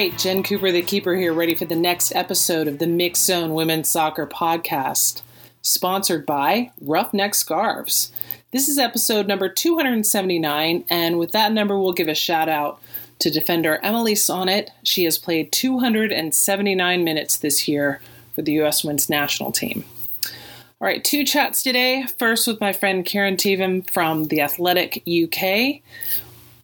right, Jen Cooper, the keeper here, ready for the next episode of the Mixxed Zone Women's Soccer Podcast, sponsored by Ruffneck Scarves. This is episode number 279, and with that number, we'll give a shout out to defender Emily Sonnett. She has played 279 minutes this year for the U.S. Women's National Team. All right, two chats today. First with my friend Kieran Theivam from The Athletic UK.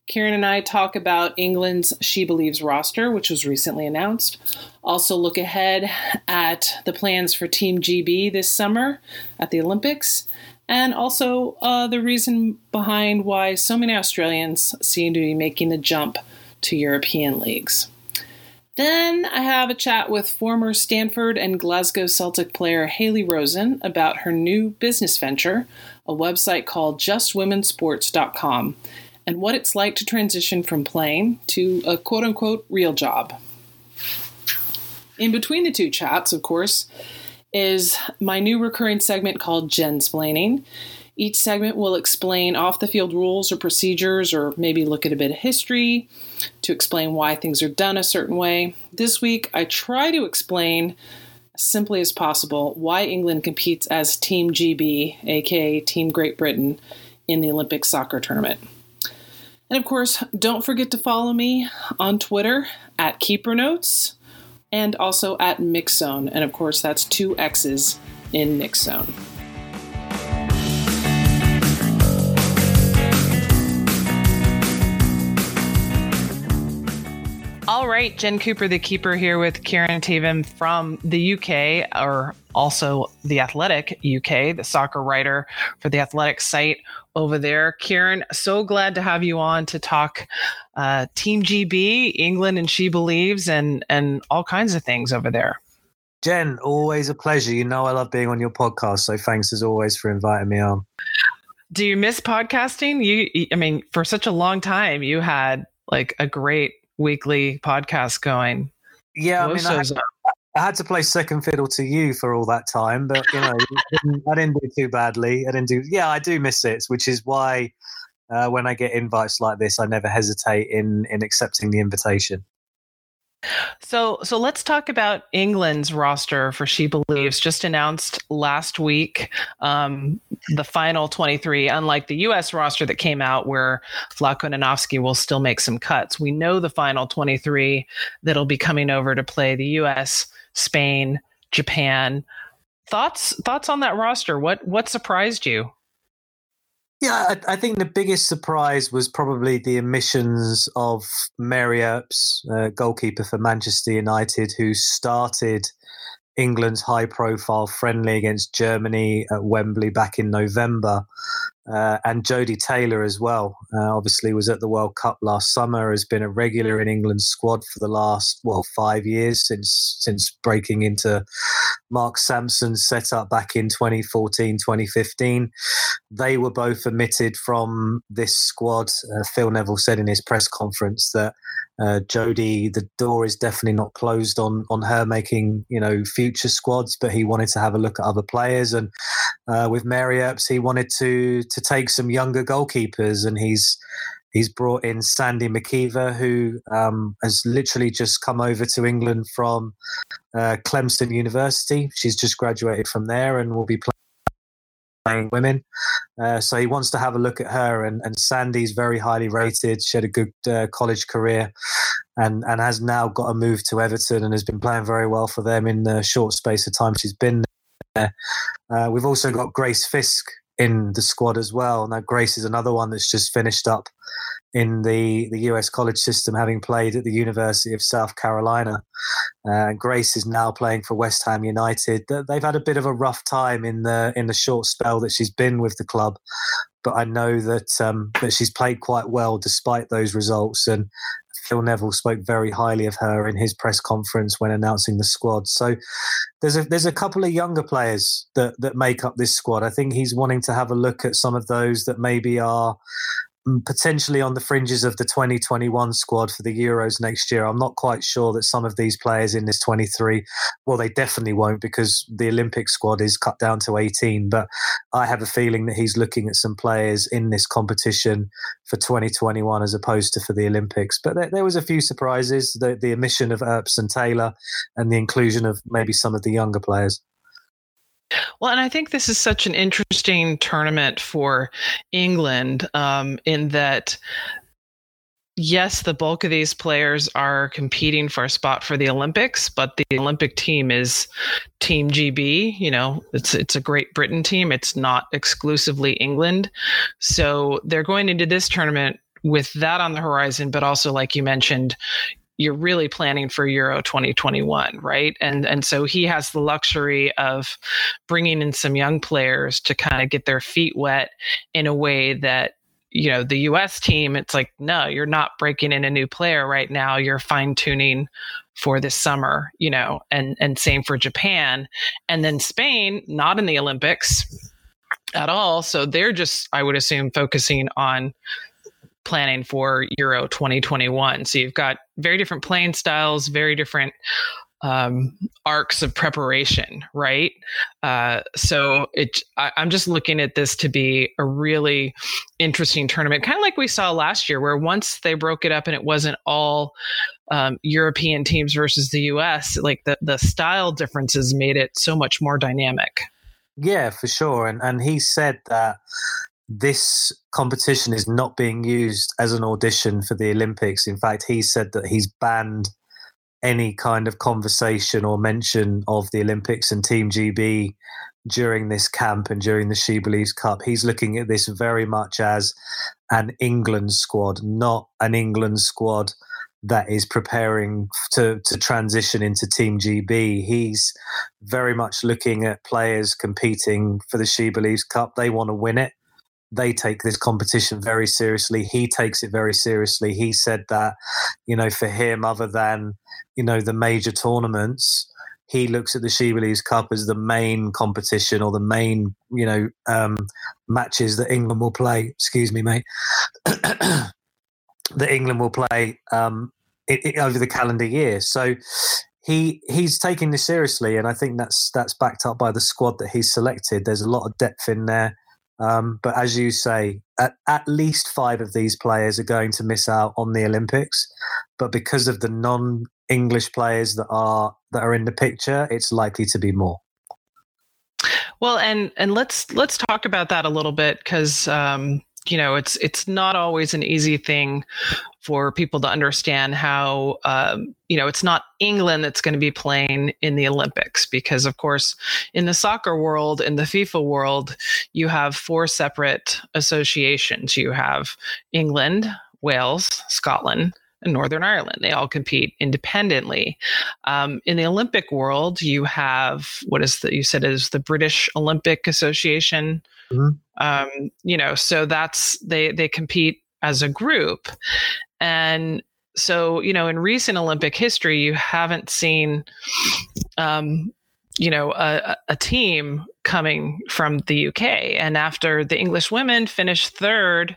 Kieran and I talk about England's She Believes roster, which was recently announced. Also, look ahead at the plans for Team GB this summer at the Olympics, and also uh, the reason behind why so many Australians seem to be making the jump to European leagues. Then I have a chat with former Stanford and Glasgow Celtic player Haley Rosen about her new business venture, a website called JustWomensSports.com and what it's like to transition from playing to a quote unquote real job. In between the two chats, of course, is my new recurring segment called Jensplaining. Each segment will explain off the field rules or procedures, or maybe look at a bit of history to explain why things are done a certain way. This week, I try to explain as simply as possible why England competes as Team GB, aka Team Great Britain, in the Olympic soccer tournament. And of course, don't forget to follow me on Twitter at Keeper Notes and also at Mixzone. And of course, that's two X's in Mixzone. All right, Jen Cooper, the keeper, here with Kieran Theivam from the UK, or also the Athletic UK, the soccer writer for the Athletic site over there. Kieran, so glad to have you on to talk uh, Team GB, England, and She Believes, and and all kinds of things over there. Jen, always a pleasure. You know I love being on your podcast, so thanks as always for inviting me on. Do you miss podcasting? You, I mean, for such a long time, you had like a great weekly podcast going. Yeah, I mean, I had, I had, to play second fiddle to you for all that time, but you know, I didn't do too badly. I didn't do. Yeah, I do miss it, which is why uh, when I get invites like this, I never hesitate in in accepting the invitation. So, so let's talk about England's roster for She Believes. Just announced last week um, the final 23. Unlike the U.S. roster that came out, where Andonovski will still make some cuts, we know the final 23 that'll be coming over to play the U.S., Spain, Japan. Thoughts thoughts on that roster? What what surprised you? Yeah, I, I, think the biggest surprise was probably the omissions of Mary Earps, uh, goalkeeper for Manchester United, who started England's high profile friendly against Germany at Wembley back in November. Uh, and Jodie Taylor as well. Uh, obviously, was at the World Cup last summer. Has been a regular in England's squad for the last well five years since since breaking into Mark Sampson's setup back in 2014, 2015. They were both omitted from this squad. Uh, Phil Neville said in his press conference that uh, Jodie, the door is definitely not closed on on her making you know future squads, but he wanted to have a look at other players, and uh, with Mary Earps, he wanted to to take some younger goalkeepers, and he's he's brought in Sandy MacIver, who um, has literally just come over to England from uh, Clemson University. She's just graduated from there and will be playing women. Uh, so he wants to have a look at her. And, and Sandy's very highly rated. She had a good uh, college career and, and has now got a move to Everton and has been playing very well for them in the short space of time she's been there. Uh, we've also got Grace Fisk in the squad as well. Now, Grace is another one that's just finished up in the, the US college system, having played at the University of South Carolina. Uh, Grace is now playing for West Ham United. They've had a bit of a rough time in the in the short spell that she's been with the club, but I know that um, that she's played quite well despite those results. And Phil Neville spoke very highly of her in his press conference when announcing the squad. So there's a there's a couple of younger players that that make up this squad. I think he's wanting to have a look at some of those that maybe are potentially on the fringes of the 2021 squad for the Euros next year. I'm not quite sure that some of these players in this 23, well, they definitely won't because the Olympic squad is cut down to 18. But I have a feeling that he's looking at some players in this competition for 2021 as opposed to for the Olympics. But there, there was a few surprises the, the omission of Earps and Taylor and the inclusion of maybe some of the younger players. Well, and I think this is such an interesting tournament for England um, in that yes, the bulk of these players are competing for a spot for the Olympics, but the Olympic team is Team GB. You know, it's it's a Great Britain team. It's not exclusively England, so they're going into this tournament with that on the horizon, but also, like you mentioned, you're really planning for Euro 2021, right? And and so he has the luxury of bringing in some young players to kind of get their feet wet in a way that you know the US team it's like no, you're not breaking in a new player right now, you're fine tuning for this summer, you know, and and same for Japan. And then Spain, not in the Olympics at all, so they're just I would assume focusing on planning for Euro 2021. So you've got very different playing styles, very different um, arcs of preparation, right? Uh, so it, I, am just looking at this to be a really interesting tournament, kind of like we saw last year, where once they broke it up and it wasn't all um, European teams versus the U.S., like the the style differences made it so much more dynamic. Yeah, for sure, and and he said that this competition is not being used as an audition for the Olympics. In fact, he said that he's banned any kind of conversation or mention of the Olympics and Team GB during this camp and during the She Believes Cup. He's looking at this very much as an England squad, not an England squad that is preparing to, to transition into Team GB. He's very much looking at players competing for the She Believes Cup. They want to win it they take this competition very seriously. He takes it very seriously. He said that, you know, for him, other than, you know, the major tournaments, he looks at the She Cup as the main competition or the main, you know, um, matches that England will play. Excuse me, mate. that England will play um, it, it, over the calendar year. So he he's taking this seriously, and I think that's that's backed up by the squad that he's selected. There's a lot of depth in there. Um, but as you say, at, at least five of these players are going to miss out on the Olympics. But because of the non-English players that are that are in the picture, it's likely to be more. Well, and and let's let's talk about that a little bit because um, you know it's it's not always an easy thing for people to understand how um, you know it's not england that's going to be playing in the olympics because of course in the soccer world in the fifa world you have four separate associations you have england wales scotland and Northern Ireland. They all compete independently. Um, in the Olympic world, you have what is that you said is the British Olympic Association, Mm-hmm. Um, you know, so that's they they compete as a group, and so you know, in recent Olympic history, you haven't seen, um, you know, a, a team coming from the UK. And after the English women finished third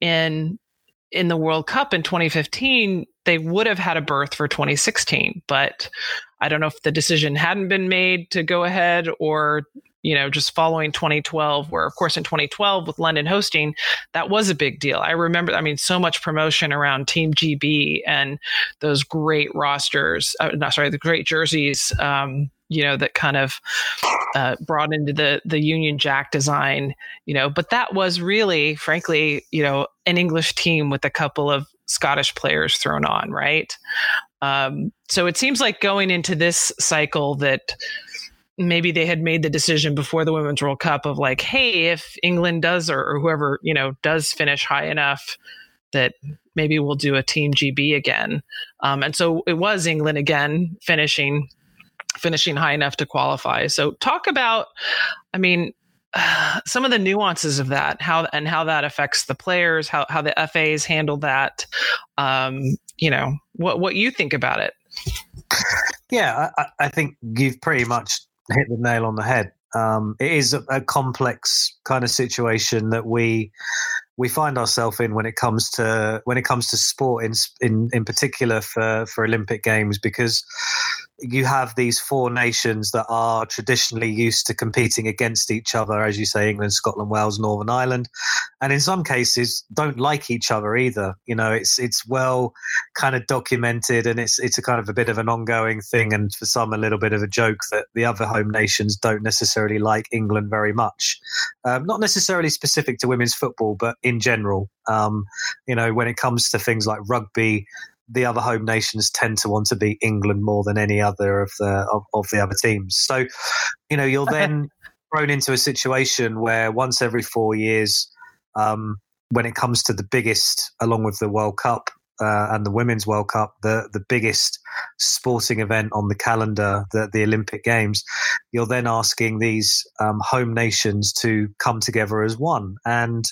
in in the World Cup in 2015, they would have had a berth for 2016. But I don't know if the decision hadn't been made to go ahead or you know, just following 2012, where of course in 2012 with London hosting, that was a big deal. I remember, I mean, so much promotion around Team GB and those great rosters, uh, not sorry, the great jerseys, um, you know, that kind of uh, brought into the the Union Jack design, you know, but that was really, frankly, you know, an English team with a couple of Scottish players thrown on, right? Um, so it seems like going into this cycle that maybe they had made the decision before the women's world cup of like hey if england does or, or, whoever you know does finish high enough that maybe we'll do a team gb again. Um, and so it was england again finishing finishing high enough to qualify. So talk about i mean some of the nuances of that how and how that affects the players how, how the fas handle that. Um, you know what what you think about it? Yeah I, I think you've pretty much hit the nail on the head. Um, it is a, a, complex kind of situation that we we find ourselves in when it comes to when it comes to sport in in in particular for for Olympic games because you have these four nations that are traditionally used to competing against each other, as you say, England, Scotland, Wales, Northern Ireland, and in some cases don't like each other either. You know, it's it's well kind of documented, and it's it's a kind of a bit of an ongoing thing, and for some a little bit of a joke that the other home nations don't necessarily like England very much. Um, not necessarily specific to women's football, but in general. Um, you know, when it comes to things like rugby the other home nations tend to want to beat England more than any other of the of, of the other teams. So, you know, you're then thrown into a situation where once every four years, um, when it comes to the biggest, along with the World Cup uh, and the Women's World Cup, the the biggest sporting event on the calendar, the the Olympic Games, you're then asking these um, home nations to come together as one and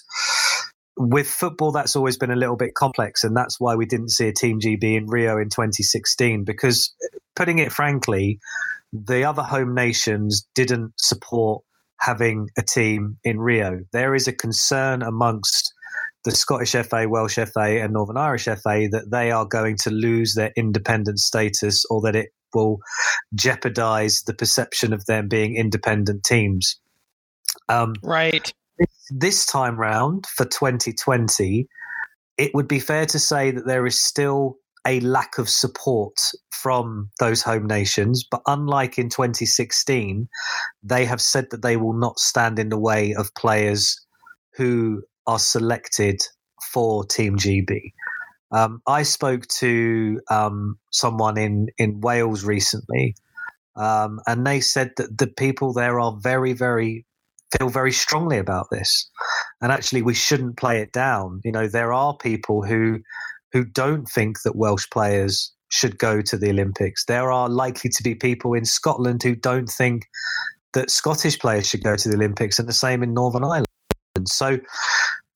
with football, that's always been a little bit complex, and that's why we didn't see a Team GB in Rio in 2016. Because, putting it frankly, the other home nations didn't support having a team in Rio. There is a concern amongst the Scottish FA, Welsh FA, and Northern Irish FA that they are going to lose their independent status or that it will jeopardize the perception of them being independent teams. Um, right this time round for 2020, it would be fair to say that there is still a lack of support from those home nations. But unlike in 2016, they have said that they will not stand in the way of players who are selected for Team GB. Um, I spoke to um, someone in, in Wales recently, um, and they said that the people there are very, very feel very strongly about this. And actually, we shouldn't play it down. You know, there are people who who don't think that Welsh players should go to the Olympics. There are likely to be people in Scotland who don't think that Scottish players should go to the Olympics, and the same in Northern Ireland. So,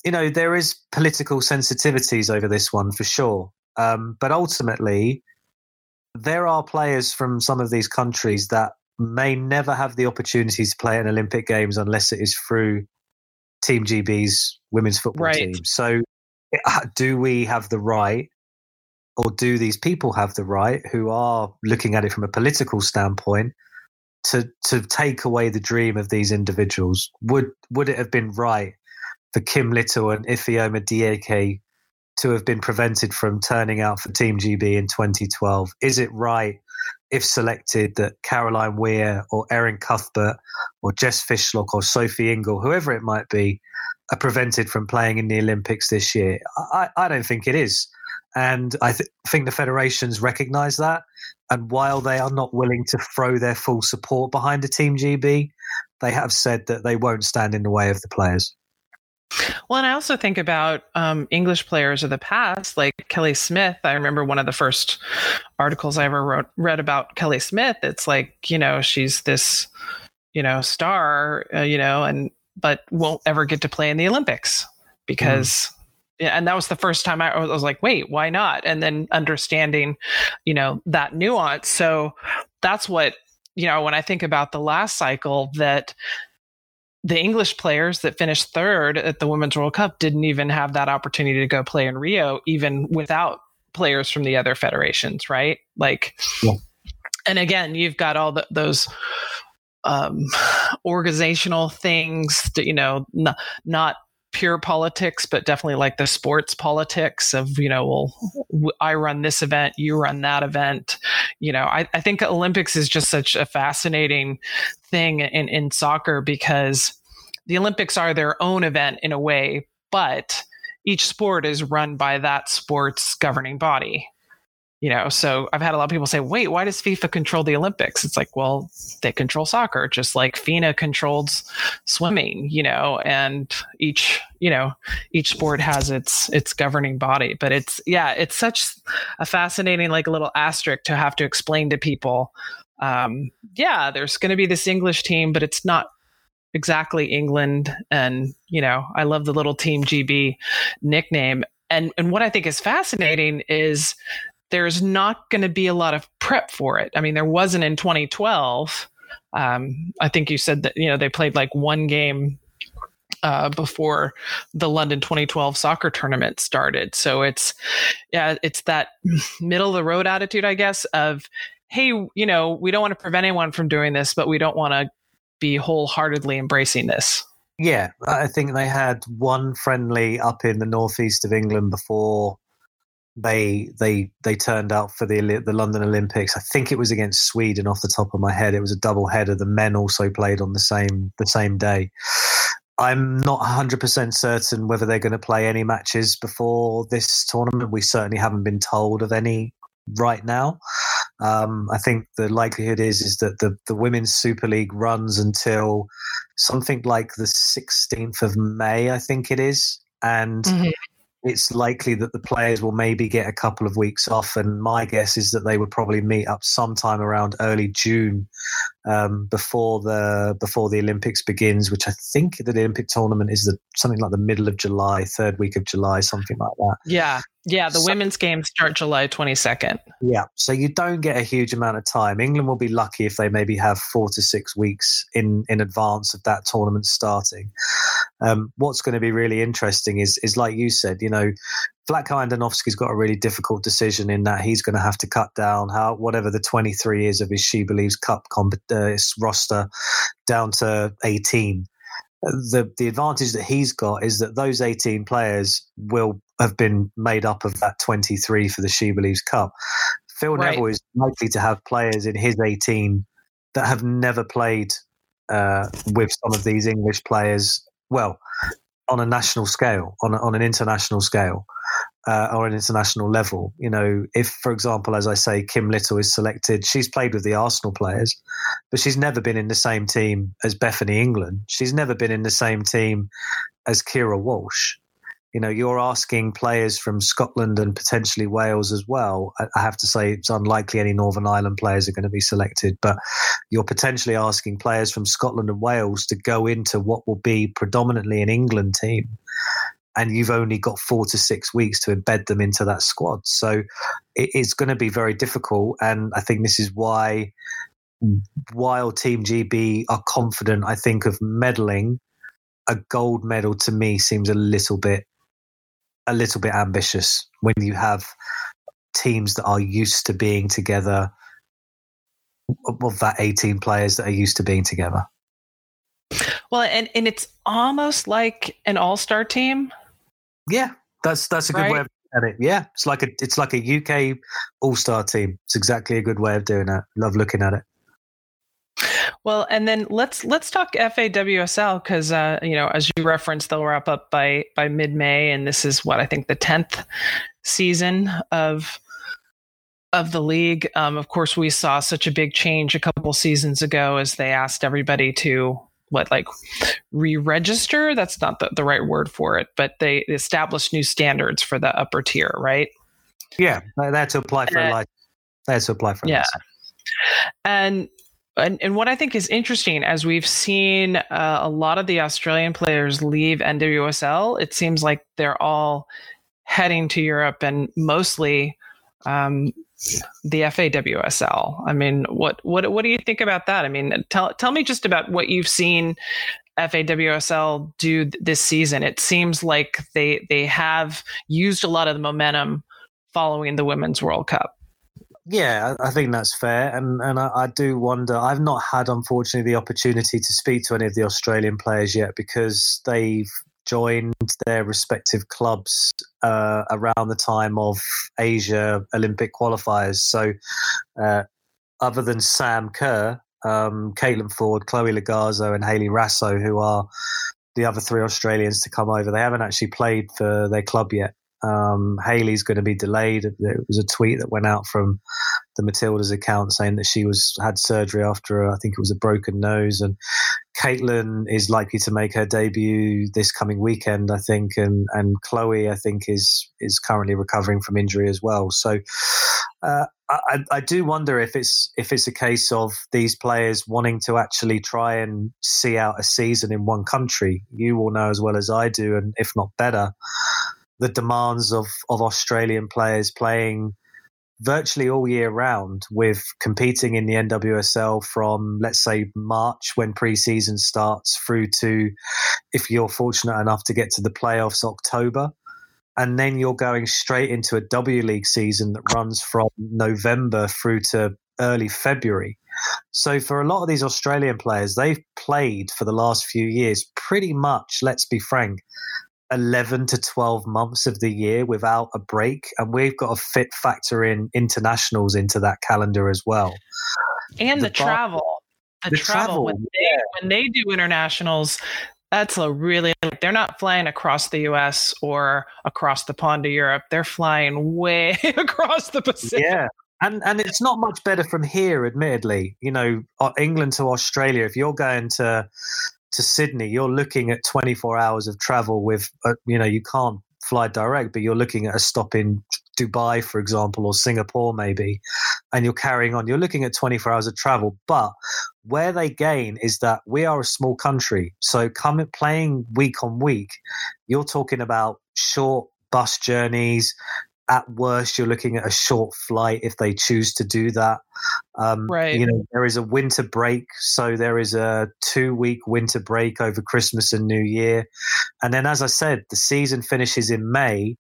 you know, there is political sensitivities over this one for sure. Um, but ultimately, there are players from some of these countries that may never have the opportunity to play in Olympic Games unless it is through Team GB's women's football right. team. So, uh, do we have the right, or do these people have the right, who are looking at it from a political standpoint, to to take away the dream of these individuals? Would would it have been right for Kim Little and Ifeoma Dieke to have been prevented from turning out for Team GB in 2012? Is it right if selected, that Caroline Weir or Erin Cuthbert or Jess Fishlock or Sophie Ingle, whoever it might be, are prevented from playing in the Olympics this year? I, I don't think it is. And I th- think the federations recognise that. And while they are not willing to throw their full support behind a Team GB, they have said that they won't stand in the way of the players. Well, and I also think about um, English players of the past, like Kelly Smith. I remember one of the first articles I ever wrote, read about Kelly Smith. It's like, you know, she's this, you know, star, uh, you know, and but won't ever get to play in the Olympics because. Mm. And that was the first time I was like, wait, why not? And then understanding, you know, that nuance. So that's what, you know, when I think about the last cycle, that the English players that finished third at the Women's World Cup didn't even have that opportunity to go play in Rio, even without players from the other federations, right? Like, yeah. and again, you've got all the, those um, organizational things, to, you know, n- not pure politics, but definitely like the sports politics of, you know, well, I run this event, you run that event. You know, I, I think Olympics is just such a fascinating thing in, in soccer because the Olympics are their own event in a way, but each sport is run by that sport's governing body you know so i've had a lot of people say wait why does fifa control the olympics? It's like well they control soccer just like fina controls swimming you know and each you know each sport has its its governing body. But it's yeah it's such a fascinating like little asterisk to have to explain to people um yeah there's going to be this english team but it's not exactly england. And you know i love the little team gb nickname. And and what I think is fascinating is there's not going to be a lot of prep for it. I mean, there wasn't in 2012. Um, I think you said that you know they played like one game uh, before the London 2012 soccer tournament started. So it's yeah, it's that middle of the road attitude, I guess, of hey, you know, we don't want to prevent anyone from doing this, but we don't want to be wholeheartedly embracing this. Yeah, I think they had one friendly up in the northeast of England before they they they turned out for the the London Olympics. I think it was against Sweden off the top of my head. It was a double header. The men also played on the same the same day. I'm not 100% certain whether they're going to play any matches before this tournament. We certainly haven't been told of any right now. Um, I think the likelihood is is that the, the Women's Super League runs until something like the 16th of May, I think it is. And mm-hmm it's likely that the players will maybe get a couple of weeks off. And my guess is that they would probably meet up sometime around early June um, before the before the Olympics begins, which I think the Olympic tournament is the, something like the middle of July, third week of July, something like that. Yeah, yeah. The so, women's games start July twenty second. Yeah, so you don't get a huge amount of time. England will be lucky if they maybe have four to six weeks in in advance of that tournament starting. Um, what's going to be really interesting is is like you said, you know, Vlatko Andonovski's got a really difficult decision in that he's going to have to cut down how whatever the 23 is of his She Believes Cup comp- uh, roster down to 18. The the advantage that he's got is that those 18 players will have been made up of that 23 for the She Believes Cup. Phil right. Neville is likely to have players in his 18 that have never played uh, with some of these English players. Well, on a national scale, on a, on an international scale, uh, or an international level. You know, if, for example, as I say, Kim Little is selected, she's played with the Arsenal players, but she's never been in the same team as Bethany England. She's never been in the same team as Keira Walsh. You know, you're asking players from Scotland and potentially Wales as well. I have to say, it's unlikely any Northern Ireland players are going to be selected, but you're potentially asking players from Scotland and Wales to go into what will be predominantly an England team and you've only got four to six weeks to embed them into that squad. So it is going to be very difficult. And I think this is why, mm. while Team GB are confident, I think of medaling, a gold medal to me seems a little bit, a little bit ambitious when you have teams that are used to being together of that 18 players that are used to being together. Well, and, and it's almost like an all star team yeah, that's that's a good right? way of at it. Yeah, it's like a it's like a UK All Star team. It's exactly a good way of doing it. Love looking at it. Well, and then let's let's talk FAWSL because uh, you know as you referenced, they'll wrap up by by mid May, and this is what I think the tenth season of of the league. Um, of course, we saw such a big change a couple seasons ago as they asked everybody to what like re-register? That's not the, the right word for it but they established new standards for the upper tier right? Yeah that's apply for uh, a license that's apply for yeah. and and, and what I think is interesting, as we've seen uh, a lot of the Australian players leave NWSL, it seems like they're all heading to Europe and mostly um, the FAWSL. I mean, what what what do you think about that? I mean, tell tell me just about what you've seen FAWSL do this season. It seems like they they have used a lot of the momentum following the Women's World Cup. Yeah, I think that's fair, and and I, I, do wonder. I've not had, unfortunately, the opportunity to speak to any of the Australian players yet because they've joined their respective clubs uh, around the time of Asia Olympic qualifiers. So, uh, other than Sam Kerr, um, Caitlin Foord, Chloe Logarzo, and Hayley Raso, who are the other three Australians to come over, they haven't actually played for their club yet. Um, Hayley's going to be delayed. There was a tweet that went out from the Matildas account saying that she was had surgery after I think it was a broken nose, and Caitlin is likely to make her debut this coming weekend, I think, and and Chloe I think is is currently recovering from injury as well. So. Uh, I, I, do wonder if it's if it's a case of these players wanting to actually try and see out a season in one country. You will know as well as I do, and if not better, the demands of, of Australian players playing virtually all year round with competing in the NWSL from, let's say, March when preseason starts through to, if you're fortunate enough to get to the playoffs, October. And then you're going straight into a W League season that runs from November through to early February. So for a lot of these Australian players, they've played for the last few years pretty much, let's be frank, 11 to 12 months of the year without a break. And we've got to fit factor in internationals into that calendar as well. And the, the travel. The, the travel, travel, when, they, yeah. when they do internationals, that's a really they're not flying across the US or across the pond to Europe. They're flying way across the Pacific. Yeah. And and it's not much better from here, admittedly. You know, England to Australia. If you're going to to Sydney, you're looking at 24 hours of travel with, uh, you know, you can't fly direct, but you're looking at a stop in Dubai, for example, or Singapore, maybe, and you're carrying on. You're looking at 24 hours of travel. But where they gain is that we are a small country. So, coming playing week on week, you're talking about short bus journeys, at worst, you're looking at a short flight if they choose to do that. Um, right. You know, there is a winter break, so there is a two-week winter break over Christmas and New Year, and then, as I said, the season finishes in May,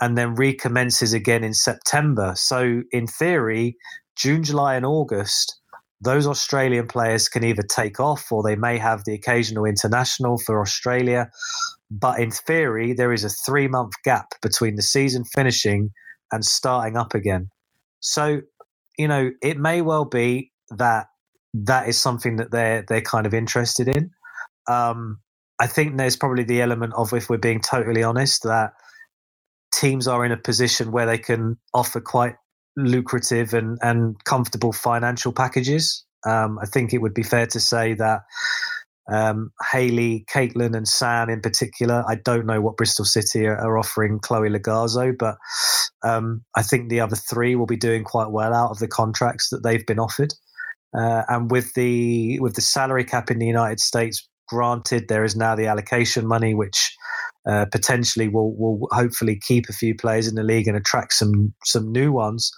and then recommences again in September. So, in theory, June, July, and August. Those Australian players can either take off or they may have the occasional international for Australia. But in theory, there is a three month gap between the season finishing and starting up again. So, you know, it may well be that that is something that they're they're kind of interested in. Um, I think there's probably the element of, if we're being totally honest, that teams are in a position where they can offer quite lucrative and, and comfortable financial packages. Um, I think it would be fair to say that um, Hayley, Caitlin, and Sam in particular. I don't know what Bristol City are, are offering Chloe Logarzo, but um, I think the other three will be doing quite well out of the contracts that they've been offered. Uh, and with the with the salary cap in the United States granted, there is now the allocation money, which uh, potentially will will hopefully keep a few players in the league and attract some some new ones.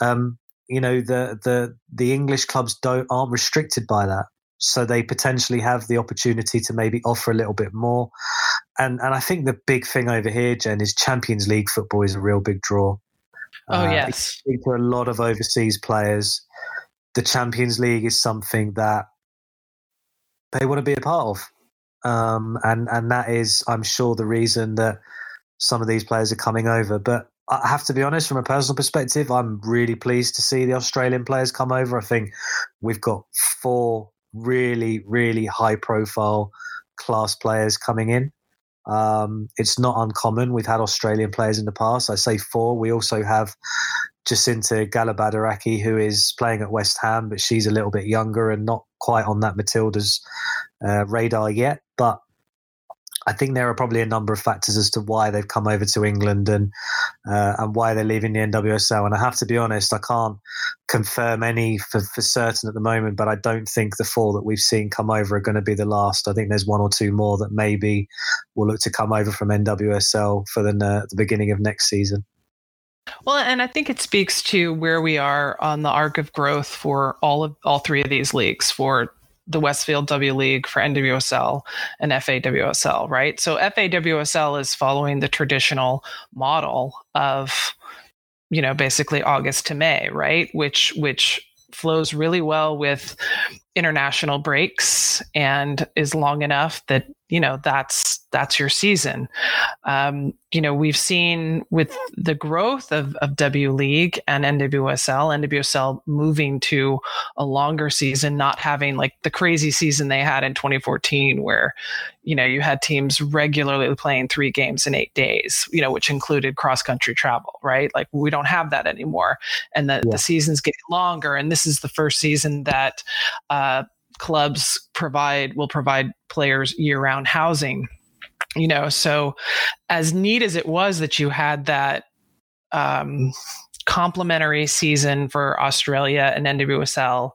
Um, you know the the the English clubs don't aren't restricted by that so they potentially have the opportunity to maybe offer a little bit more. And and I think the big thing over here, Jen, is Champions League football is a real big draw. Oh uh, yes, for a lot of overseas players, the Champions League is something that they want to be a part of, um, and and that is, I'm sure, the reason that some of these players are coming over. But I have to be honest, from a personal perspective, I'm really pleased to see the Australian players come over. I think we've got four really, really high profile class players coming in. Um, it's not uncommon. We've had Australian players in the past. I say four. We also have Jacynta Galabadaarachchi, who is playing at West Ham, but she's a little bit younger and not quite on that Matilda's uh, radar yet. But I think there are probably a number of factors as to why they've come over to England and uh, and why they're leaving the NWSL. And I have to be honest, I can't confirm any for, for certain at the moment, but I don't think the four that we've seen come over are going to be the last. I think there's one or two more that maybe will look to come over from NWSL for the, uh, the beginning of next season. Well, and I think it speaks to where we are on the arc of growth for all of all three of these leagues for the Westfield W League for NWSL and FAWSL, right? So FAWSL is following the traditional model of, you know, basically August to May, right? Which which flows really well with international breaks and is long enough that you know that's that's your season. Um, you know we've seen with the growth of, of w league and nwsl nwsl moving to a longer season not having like the crazy season they had in 2014 where you know you had teams regularly playing three games in eight days you know which included cross country travel right? Like we don't have that anymore. And the, yeah. the season's getting longer. And this is the first season that uh, clubs provide will provide players year-round housing you know so as neat as it was that you had that um, complementary season for australia and nwsl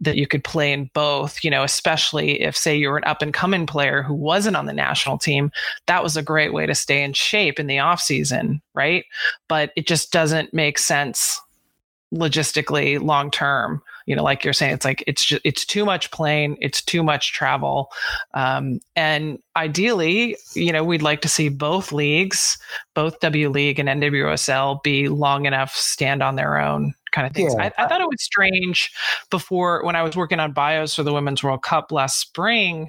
that you could play in both, you know, especially if, say, you were an up and coming player who wasn't on the national team. That was a great way to stay in shape in the off season, right? But it just doesn't make sense logistically long term you know like you're saying it's like it's just it's too much plane it's too much travel um, and ideally you know we'd like to see both leagues both w league and nwsl be long enough stand on their own kind of things. Yeah. I, I, thought it was strange before when I was working on bios for the Women's World Cup last spring.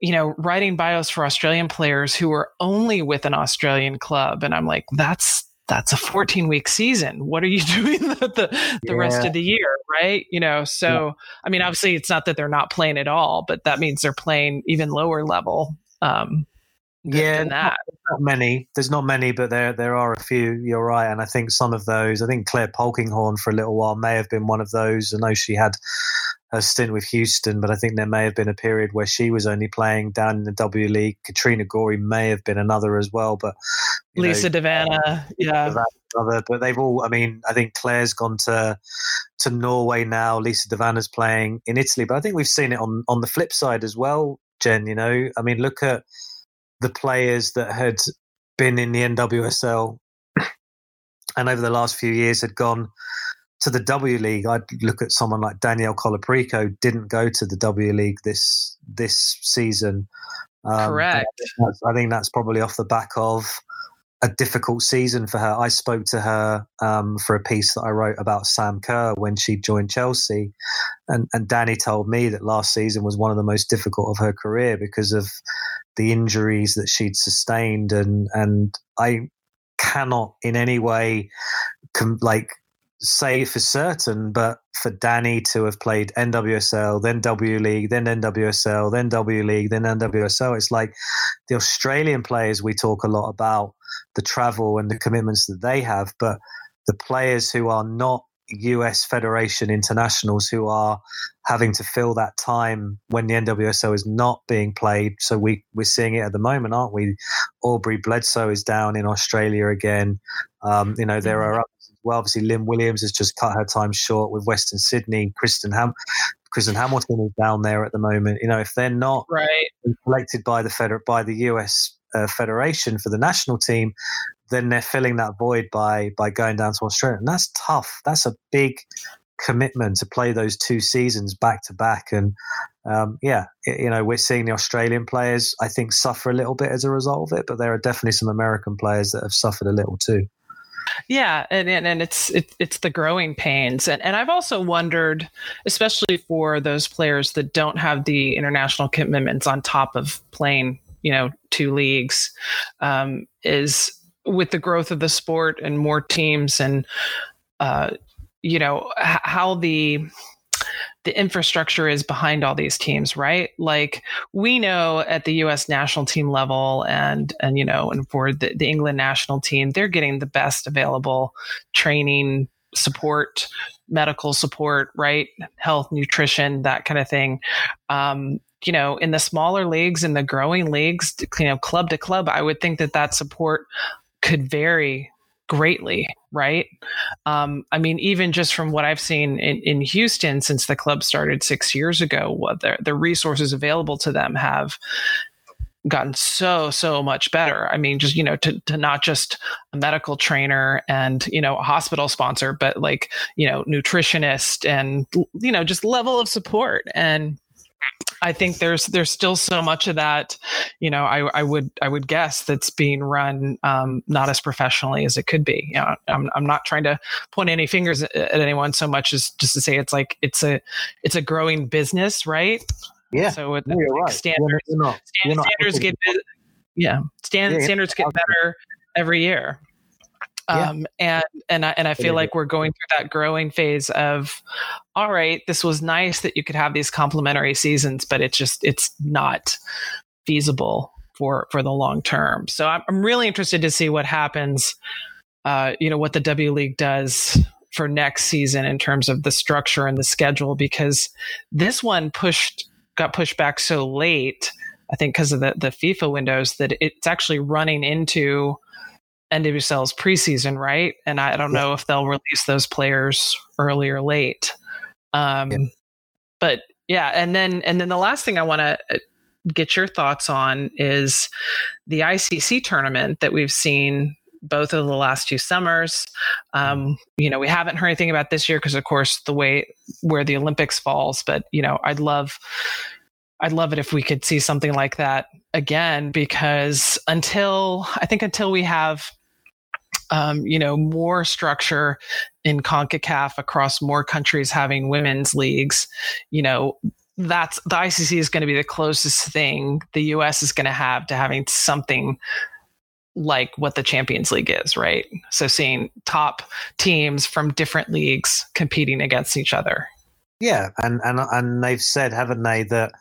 You know, writing bios for Australian players who were only with an Australian club, and I'm like, that's that's a 14 week season. What are you doing the the, the yeah. rest of the year, right? You know, so yeah. I mean, obviously, it's not that they're not playing at all, but that means they're playing even lower level. Um, yeah, not, not, many. There's not many, but there there are a few. You're right, and I think some of those. I think Claire Polkinghorne for a little while may have been one of those. I know she had a stint with Houston, but I think there may have been a period where she was only playing down in the W League. Katrina Gorry may have been another as well, but Lisa know, De Vanna, yeah. Other, but they've all. I mean, I think Claire's gone to to Norway now. Lisa De Vanna's playing in Italy, but I think we've seen it on on the flip side as well, Jen. You know, I mean, look at the players that had been in the NWSL and over the last few years had gone to the W League. I'd look at someone like Danielle Colaprico didn't go to the W League this this season. Um, Correct. I think, I think that's probably off the back of a difficult season for her. I spoke to her um, for a piece that I wrote about Sam Kerr when she joined Chelsea, and, and Danny told me that last season was one of the most difficult of her career because of the injuries that she'd sustained, and and I cannot in any way com- like say for certain, but for Danny to have played NWSL, then W League, then NWSL, then W League, then NWSL, it's like the Australian players we talk a lot about the travel and the commitments that they have, but the players who are not US Federation internationals who are having to fill that time when the NWSL is not being played. So we we're seeing it at the moment, aren't we? Aubrey Bledsoe is down in Australia again. Um, you know there mm-hmm. are well. Obviously, Lynn Williams has just cut her time short with Western Sydney. Kristen Ham. Kristen Hamilton is down there at the moment. You know, if they're not right. selected by the feder- by the US uh, federation for the national team, then they're filling that void by by going down to Australia, and that's tough. That's a big commitment to play those two seasons back to back, and um, yeah, you know we're seeing the Australian players I think suffer a little bit as a result of it, but there are definitely some American players that have suffered a little too. Yeah, and, and, and it's it, it's the growing pains, and and I've also wondered, especially for those players that don't have the international commitments on top of playing you know two leagues um, is with the growth of the sport and more teams and uh, you know h- how the the infrastructure is behind all these teams right? Like we know at the us national team level and and you know and for the, the england national team they're getting the best available training support medical support right? Health nutrition that kind of thing. Um, you know, in the smaller leagues in the growing leagues, you know, club to club, I would think that that support could vary greatly, right? Um, I mean, even just from what I've seen in, in Houston since the club started six years ago, what the, the resources available to them have gotten so so much better i mean just you know to, to not just a medical trainer and you know a hospital sponsor but like you know nutritionist and you know just level of support and I think there's there's still so much of that, you know. I, I would I would guess that's being run um, not as professionally as it could be. You know, I'm I'm not trying to point any fingers at anyone so much as just to say it's like it's a it's a growing business, right? Yeah. So with yeah, right. standards, you're not, you're not, standards get yeah, stand, yeah, standards get better every year. Um, yeah. and and I, and I feel like we're going through that growing phase of, all right, this was nice that you could have these complementary seasons, but it's just it's not feasible for for the long term. So I'm, I'm really interested to see what happens. Uh, you know what the W League does for next season in terms of the structure and the schedule because this one pushed got pushed back so late. I think because of the the FIFA windows that it's actually running into NWSL's preseason, right? And I don't yeah. know if they'll release those players early or late. Um, yeah. but yeah, and then and then the last thing I want to uh, get your thoughts on is the ICC tournament that we've seen both of the last two summers. Um, you know, we haven't heard anything about this year because, of course, the way where the Olympics falls. But you know, I'd love, I'd love it if we could see something like that again. Because until I think until we have, um, you know, more structure in Concacaf across more countries having women's leagues, you know, that's the ICC is going to be the closest thing the US is going to have to having something like what the Champions League is, right? So seeing top teams from different leagues competing against each other. Yeah, and and and they've said, haven't they, that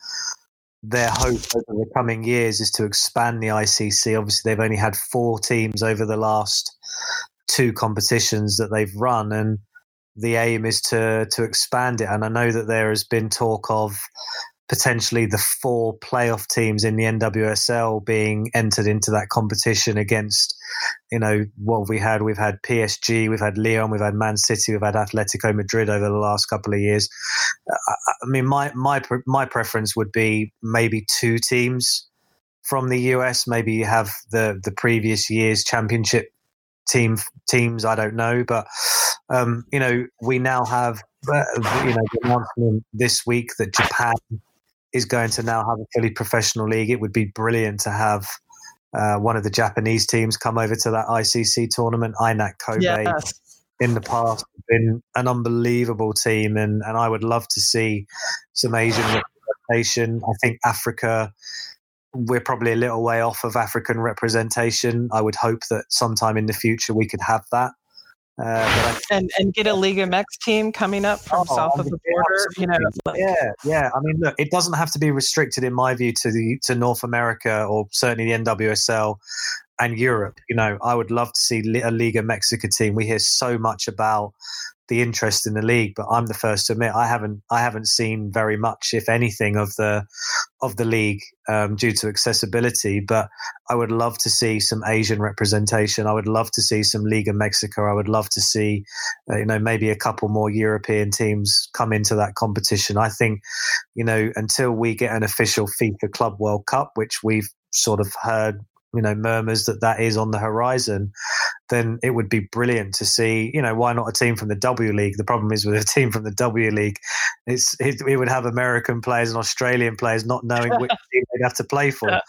their hope over the coming years is to expand the ICC. Obviously, they've only had four teams over the last two competitions that they've run, and the aim is to to expand it. And I know that there has been talk of potentially the four playoff teams in the NWSL being entered into that competition against, you know, what we had. We've had PSG, we've had Lyon, we've had Man City, we've had Atletico Madrid over the last couple of years. I mean, my my my preference would be maybe two teams from the US. Maybe you have the the previous year's championship team teams. I don't know, but um, you know, we now have uh, you know the announcement this week that Japan is going to now have a fully professional league. It would be brilliant to have uh, one of the Japanese teams come over to that ICC tournament. INAC Kobe yes. in the past been an unbelievable team, and, and I would love to see some Asian representation. I think Africa we're probably a little way off of African representation. I would hope that sometime in the future we could have that. Uh, and and get a Liga MX team coming up from oh, south of the border. You know, like. yeah, yeah. I mean, look, it doesn't have to be restricted, in my view, to the to North America or certainly the NWSL and Europe. You know, I would love to see a Liga Mexica team. We hear so much about the interest in the league, but I'm the first to admit I haven't I haven't seen very much, if anything, of the of the league um, due to accessibility. But I would love to see some Asian representation. I would love to see some Liga Mexico. I would love to see, uh, you know, maybe a couple more European teams come into that competition. I think, you know, until we get an official FIFA Club World Cup, which we've sort of heard you know murmurs that that is on the horizon then it would be brilliant to see you know why not a team from the W League the problem is with a team from the W League it's it, it would have American players and Australian players not knowing which team they'd have to play for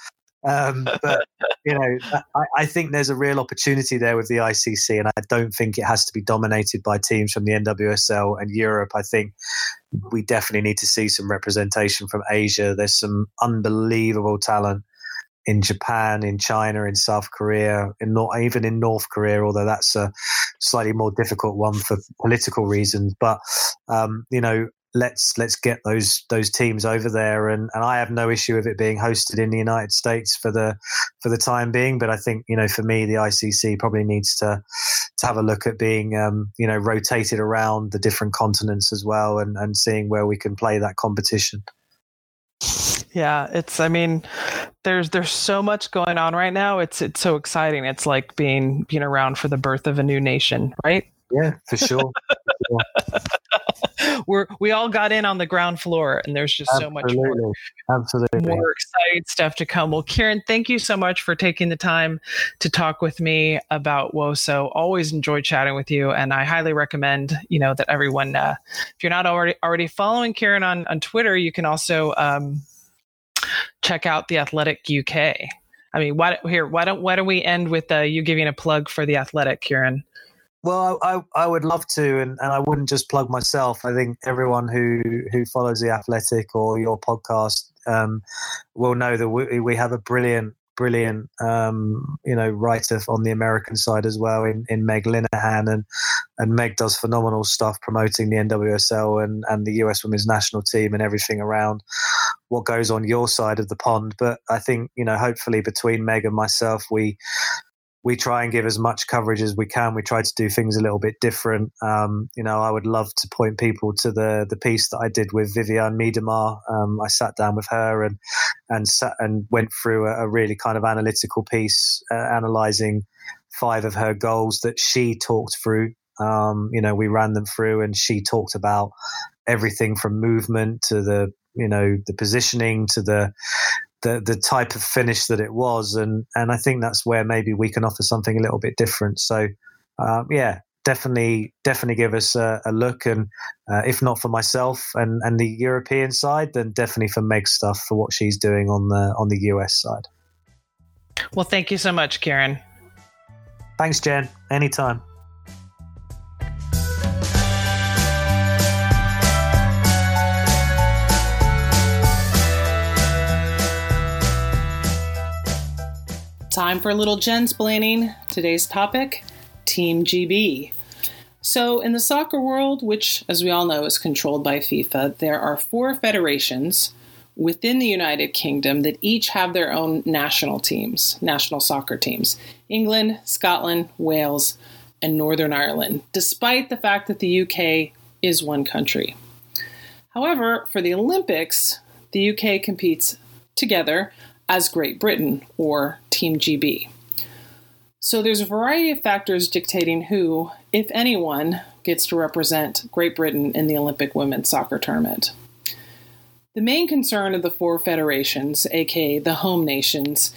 um, but you know, I, I, think there's a real opportunity there with the ICC, and I don't think it has to be dominated by teams from the NWSL and Europe. I think we definitely need to see some representation from Asia. There's some unbelievable talent in Japan, in China, in South Korea, in not, even in North Korea, although that's a slightly more difficult one for political reasons. But um, you know, let's let's get those those teams over there, and, and I have no issue with it being hosted in the United States for the for the time being. But I think you know, for me, the ICC probably needs to to have a look at being um, you know rotated around the different continents as well, and and seeing where we can play that competition. Yeah, it's I mean there's there's so much going on right now. It's it's so exciting. It's like being being around for the birth of a new nation, right? Yeah, for sure. We're we all got in on the ground floor, and there's just Absolutely. so much more, Absolutely. more exciting stuff to come. Well, Kieran, thank you so much for taking the time to talk with me about WOSO. Always enjoy chatting with you, and I highly recommend you know that everyone, uh, if you're not already already following Kieran on on Twitter, you can also um, check out the Athletic UK. I mean, why here? Why don't why don't we end with uh, you giving a plug for the Athletic, Kieran? Well, I, I would love to, and, and I wouldn't just plug myself. I think everyone who who follows the Athletic or your podcast um, will know that we, we have a brilliant brilliant, um, you know, writer on the American side as well in, in Meg Linehan, and and Meg does phenomenal stuff promoting the NWSL and and the US Women's National Team and everything around what goes on your side of the pond. But I think you know, hopefully, between Meg and myself, we we try and give as much coverage as we can. We try to do things a little bit different. Um, you know, I would love to point people to the the piece that I did with Vivianne Miedema. Um, I sat down with her and and sat and went through a, a really kind of analytical piece, uh, analyzing five of her goals that she talked through. Um, you know, we ran them through, and she talked about everything from movement to the you know the positioning to the the the type of finish that it was, and and I think that's where maybe we can offer something a little bit different. So um, yeah, definitely definitely give us a, a look, and uh, if not for myself and and the European side, then definitely for Meg stuff for what she's doing on the on the US side. Well, thank you so much, Kieran. Thanks, Jen. Anytime. Time for a little Jensplaining. Today's topic Team GB. So, in the soccer world, which, as we all know, is controlled by FIFA, there are four federations within the United Kingdom that each have their own national teams, national soccer teams England, Scotland, Wales, and Northern Ireland, despite the fact that the UK is one country. However, for the Olympics, the UK competes together as Great Britain or Team GB. So there's a variety of factors dictating who, if anyone, gets to represent Great Britain in the Olympic women's soccer tournament. The main concern of the four federations, aka the home nations,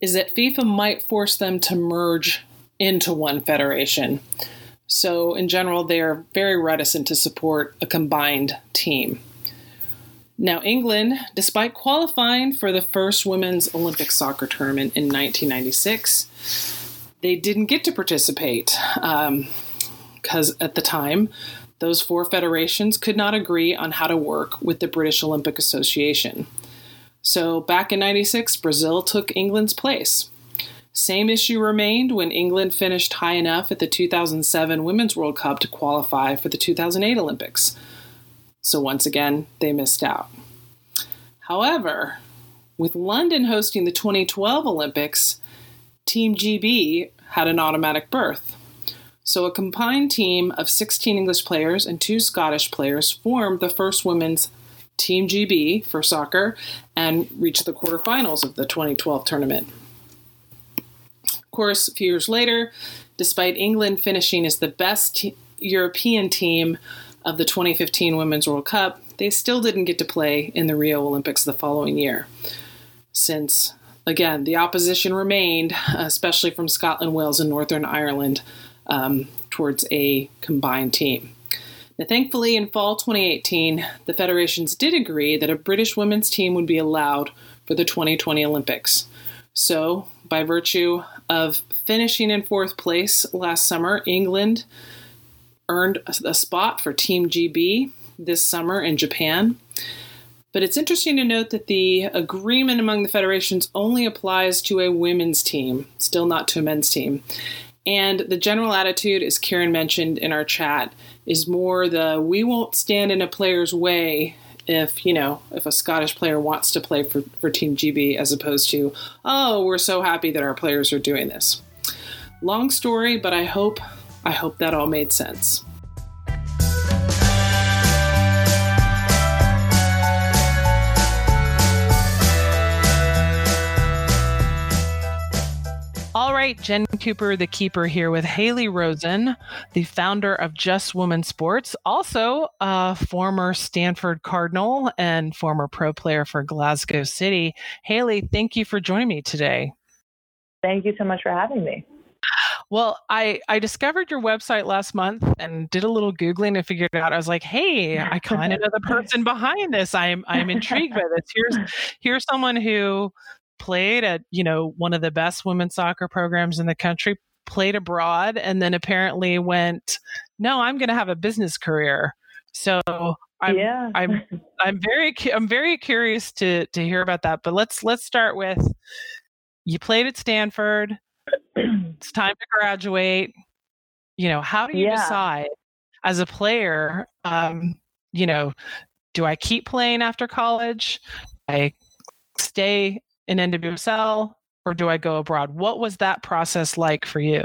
is that FIFA might force them to merge into one federation. So, in general, they are very reticent to support a combined team. Now, England, despite qualifying for the first women's Olympic soccer tournament in 1996, they didn't get to participate because um, at the time, those four federations could not agree on how to work with the British Olympic Association. So, back in 96, Brazil took England's place. Same issue remained when England finished high enough at the 2007 Women's World Cup to qualify for the 2008 Olympics. So once again, they missed out. However, with London hosting the 2012 Olympics, Team GB had an automatic berth. So a combined team of 16 English players and two Scottish players formed the first women's Team GB for soccer and reached the quarterfinals of the 2012 tournament. Of course, a few years later, despite England finishing as the best European team of the 2015 Women's World Cup, they still didn't get to play in the Rio Olympics the following year. Since, again, the opposition remained, especially from Scotland, Wales, and Northern Ireland, um, towards a combined team. Now, thankfully, in fall 2018, the federations did agree that a British women's team would be allowed for the 2020 Olympics. So, by virtue of finishing in fourth place last summer, England earned a spot for Team GB this summer in Japan. But it's interesting to note that the agreement among the federations only applies to a women's team, still not to a men's team. And the general attitude, as Kieran mentioned in our chat, is more the we won't stand in a player's way if, you know, if a Scottish player wants to play for, for Team GB as opposed to, oh, we're so happy that our players are doing this. Long story, but I hope I hope that all made sense. All right, Jen Cooper, the keeper, here with Haley Rosen, the founder of Just Women Sports, also a former Stanford Cardinal and former pro player for Glasgow City. Haley, thank you for joining me today. Thank you so much for having me. Well, I I discovered your website last month and did a little googling and figured out. I was like, "Hey, I kind of know the person behind this. I'm I'm intrigued by this. Here's here's someone who played at you know one of the best women's soccer programs in the country, played abroad, and then apparently went, "No, I'm going to have a business career." So I'm yeah. I'm I'm very I'm very curious to to hear about that. But let's let's start with you played at Stanford it's time to graduate. You know, how do you yeah. decide as a player, um, you know, do I keep playing after college? I stay in NWSL or do I go abroad? What was that process like for you?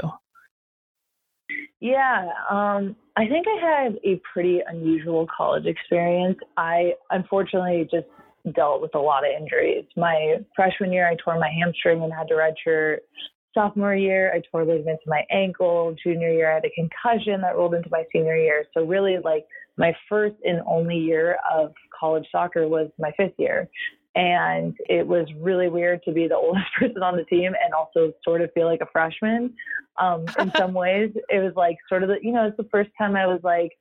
Yeah, um, I think I had a pretty unusual college experience. I unfortunately just dealt with a lot of injuries. My freshman year, I tore my hamstring and had to redshirt. Sophomore year, I tore ligaments in my ankle. Junior year, I had a concussion that rolled into my senior year. So really, like my first and only year of college soccer was my fifth year. And it was really weird to be the oldest person on the team and also sort of feel like a freshman. Um, in some ways, it was like sort of the, you know, it's the first time I was like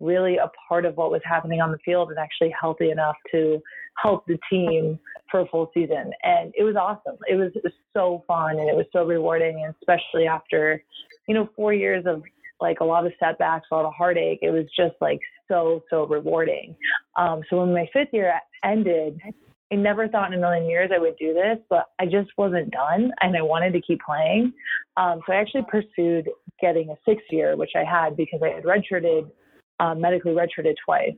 really a part of what was happening on the field and actually healthy enough to help the team for a full season. And it was awesome. It was, so fun and it was so rewarding. And especially after, you know, four years of like a lot of setbacks, a lot of heartache, it was just like so, so rewarding. Um, so when my fifth year ended, I never thought in a million years I would do this, but I just wasn't done and I wanted to keep playing. Um, so I actually pursued getting a sixth year, which I had because I had redshirted, um, medically redshirted twice.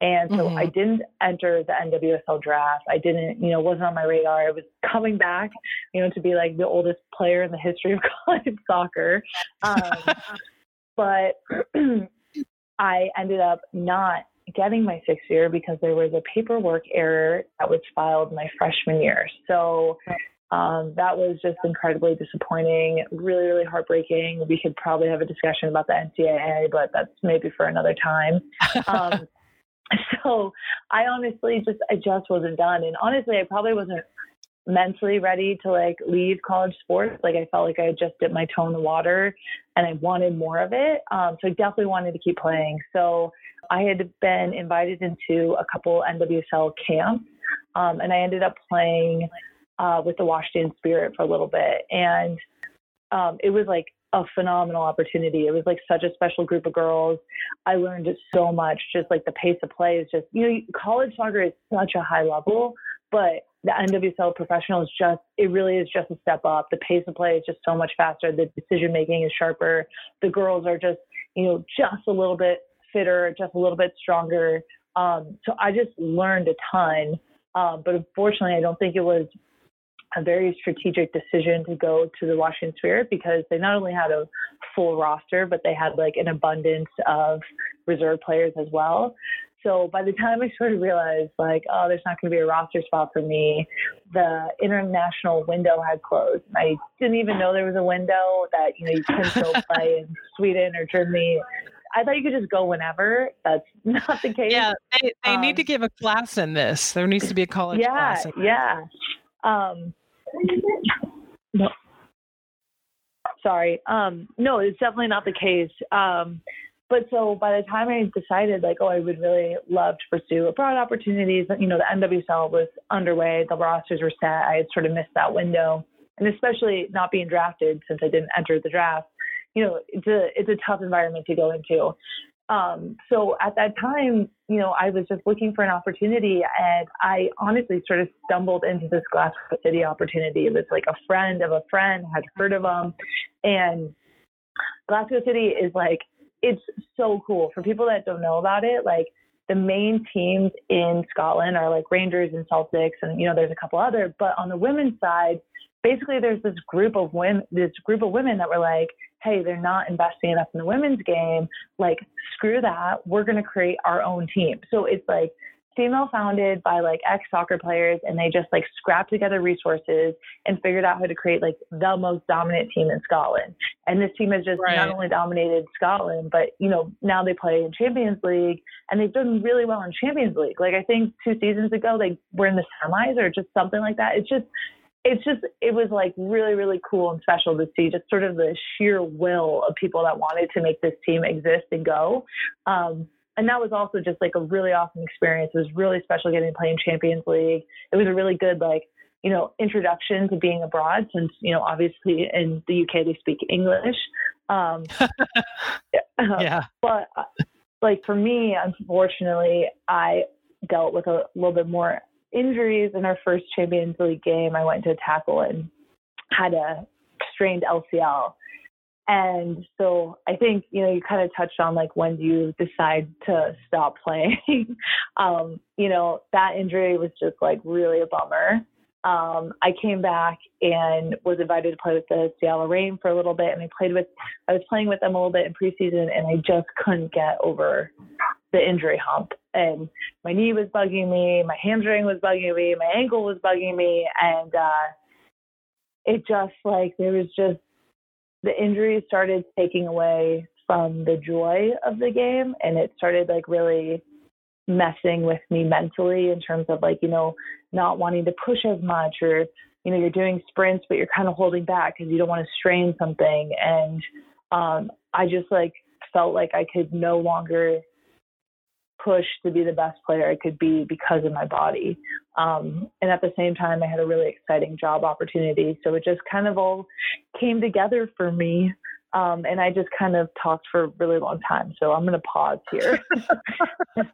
And so mm-hmm. I didn't enter the NWSL draft. I didn't, you know, wasn't on my radar. I was coming back, you know, to be like the oldest player in the history of college soccer. Um, but I ended up not getting my sixth year because there was a paperwork error that was filed my freshman year. So um, that was just incredibly disappointing, really, really heartbreaking. We could probably have a discussion about the NCAA, but that's maybe for another time. Um, so I honestly just, I just wasn't done. And honestly, I probably wasn't mentally ready to like leave college sports. Like I felt like I had just dipped my toe in the water and I wanted more of it. Um, so I definitely wanted to keep playing. So I had been invited into a couple NWSL camps um, and I ended up playing uh, with the Washington Spirit for a little bit. And um, it was like a phenomenal opportunity. It was like such a special group of girls. I learned so much. Just like the pace of play is just, you know, college soccer is such a high level, but the NWSL professional is just, it really is just a step up. The pace of play is just so much faster. The decision making is sharper. The girls are just, you know, just a little bit fitter, just a little bit stronger. Um, so I just learned a ton. Um, but unfortunately, I don't think it was a very strategic decision to go to the Washington Spirit because they not only had a full roster, but they had like an abundance of reserve players as well. So by the time I sort of realized, like, oh, there's not going to be a roster spot for me, the international window had closed. I didn't even know there was a window that you know you can still play in Sweden or Germany. I thought you could just go whenever. That's not the case. Yeah, they, they um, need to um, give a class in this. There needs to be a college yeah, class. Yeah, yeah. Um, no. Sorry. Um, no, it's definitely not the case. Um, but so by the time I decided, like, oh, I would really love to pursue abroad opportunities, you know, the NWSL was underway, the rosters were set. I had sort of missed that window, and especially not being drafted since I didn't enter the draft. You know, it's a it's a tough environment to go into. Um, so at that time, you know, I was just looking for an opportunity, and I honestly sort of stumbled into this Glasgow City opportunity. It was like a friend of a friend had heard of them, and Glasgow City is like it's so cool for people that don't know about it. Like the main teams in Scotland are like Rangers and Celtics, and you know there's a couple other. But on the women's side, basically there's this group of women, this group of women that were like, hey, they're not investing enough in the women's game. Like screw that, we're gonna create our own team. So it's like female founded by like ex soccer players and they just like scrapped together resources and figured out how to create like the most dominant team in Scotland. And this team has just right. not only dominated Scotland, but you know, now they play in Champions League and they've done really well in Champions League. Like I think two seasons ago they were in the semis or just something like that. It's just it's just it was like really really cool and special to see just sort of the sheer will of people that wanted to make this team exist and go um, and that was also just like a really awesome experience. It was really special getting to play in Champions League. It was a really good like you know introduction to being abroad since you know obviously in the UK they speak English. Um, yeah, but like for me, unfortunately, I dealt with a little bit more injuries in our first Champions League game. I went to tackle and had a strained LCL. And so I think, you know, you kind of touched on like when do you decide to stop playing? um, you know, that injury was just like really a bummer. Um, I came back and was invited to play with the Seattle Reign for a little bit and I played with I was playing with them a little bit in preseason and I just couldn't get over the injury hump. And my knee was bugging me, my hamstring was bugging me, my ankle was bugging me and uh it just like there was just the injuries started taking away from the joy of the game and it started like really messing with me mentally in terms of like, you know, not wanting to push as much or, you know, you're doing sprints, but you're kind of holding back because you don't want to strain something. And um, I just like felt like I could no longer push to be the best player I could be because of my body. Um, and at the same time, I had a really exciting job opportunity. So it just kind of all came together for me. Um, and I just kind of talked for a really long time. So I'm going to pause here.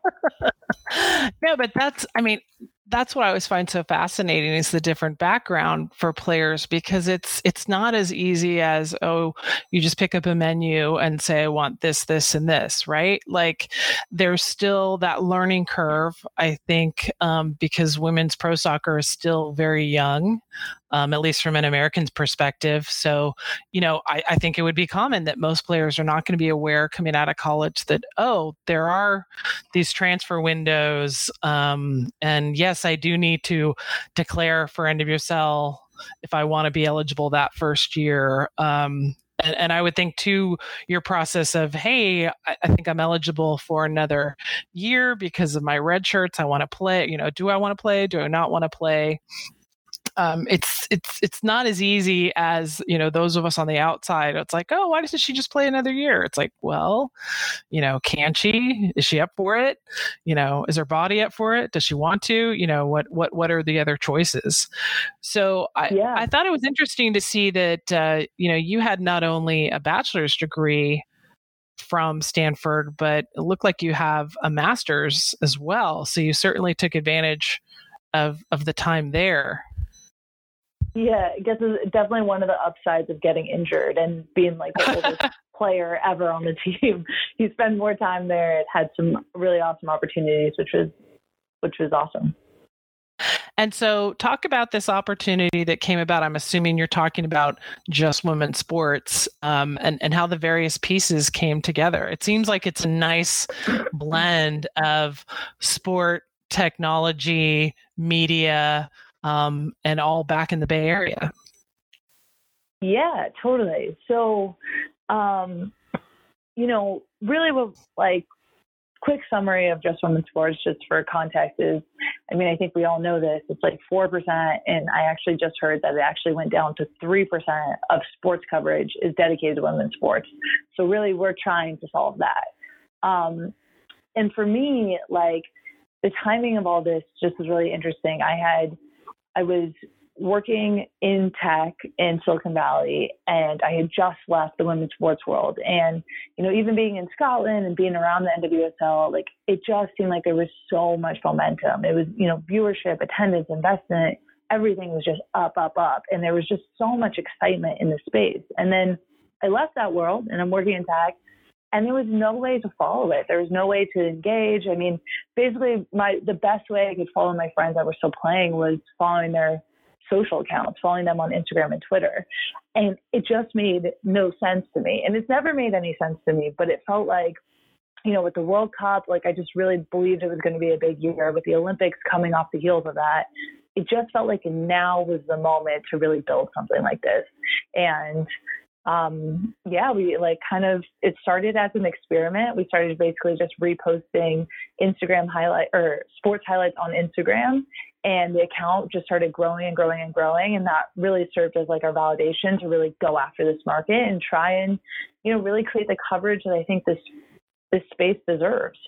no, but that's, I mean, that's what I always find so fascinating is the different background for players because it's it's not as easy as oh you just pick up a menu and say I want this this and this right like there's still that learning curve I think um, because women's pro soccer is still very young um, at least from an American's perspective. So, you know, I, I think it would be common that most players are not going to be aware coming out of college that, oh, there are these transfer windows. Um, and yes, I do need to declare for NWSL if I want to be eligible that first year. Um, and, and, I would think too, your process of, hey, I, I, think I'm eligible for another year because of my red shirts. I want to play. You know, do I want to play? Do I not want to play? Um, it's it's it's not as easy as you know those of us on the outside. It's like, oh, why doesn't she just play another year? It's like, well, you know, can she? Is she up for it? You know, is her body up for it? Does she want to? You know, what what what are the other choices? So I yeah. I thought it was interesting to see that uh, you know you had not only a bachelor's degree from Stanford, but it looked like you have a master's as well. So you certainly took advantage of of the time there. Yeah, I guess it's definitely one of the upsides of getting injured and being like the oldest player ever on the team. You spend more time there. It had some really awesome opportunities, which was which was awesome. And so, talk about this opportunity that came about. I'm assuming you're talking about just women's sports um, and, and how the various pieces came together. It seems like it's a nice blend of sport, technology, media, um, and all back in the Bay Area. Yeah, totally. So, um, you know, really, what like quick summary of just women's sports, just for context, is I mean, I think we all know this. It's like 4%, and I actually just heard that it actually went down to 3% of sports coverage is dedicated to women's sports. So, really, we're trying to solve that. Um, and for me, like, the timing of all this just was really interesting. I had I was working in tech in Silicon Valley and I had just left the women's sports world. And, you know, even being in Scotland and being around the NWSL, like it just seemed like there was so much momentum. It was, you know, viewership, attendance, investment, everything was just up, up, up. And there was just so much excitement in the space. And then I left that world and I'm working in tech and there was no way to follow it. There was no way to engage. I mean, basically, my the best way I could follow my friends that were still playing was following their social accounts, following them on Instagram and Twitter, and it just made no sense to me. And it's never made any sense to me, but it felt like. You know, with the World Cup, like I just really believed it was going to be a big year. With the Olympics coming off the heels of that, it just felt like now was the moment to really build something like this. And um, yeah, we like kind of it started as an experiment. We started basically just reposting Instagram highlight or sports highlights on Instagram, and the account just started growing and growing and growing, and that really served as like our validation to really go after this market and try and you know really create the coverage that I think this this space deserves.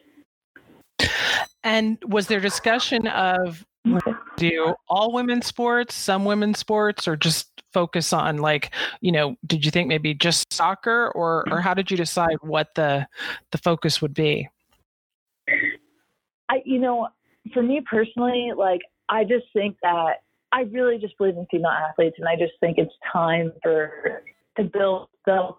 And was there discussion of do all women's sports, some women's sports, or just focus on like, you know, did you think maybe just soccer or or how did you decide what the the focus would be? I you know, for me personally, like I just think that I really just believe in female athletes and I just think it's time for to build them,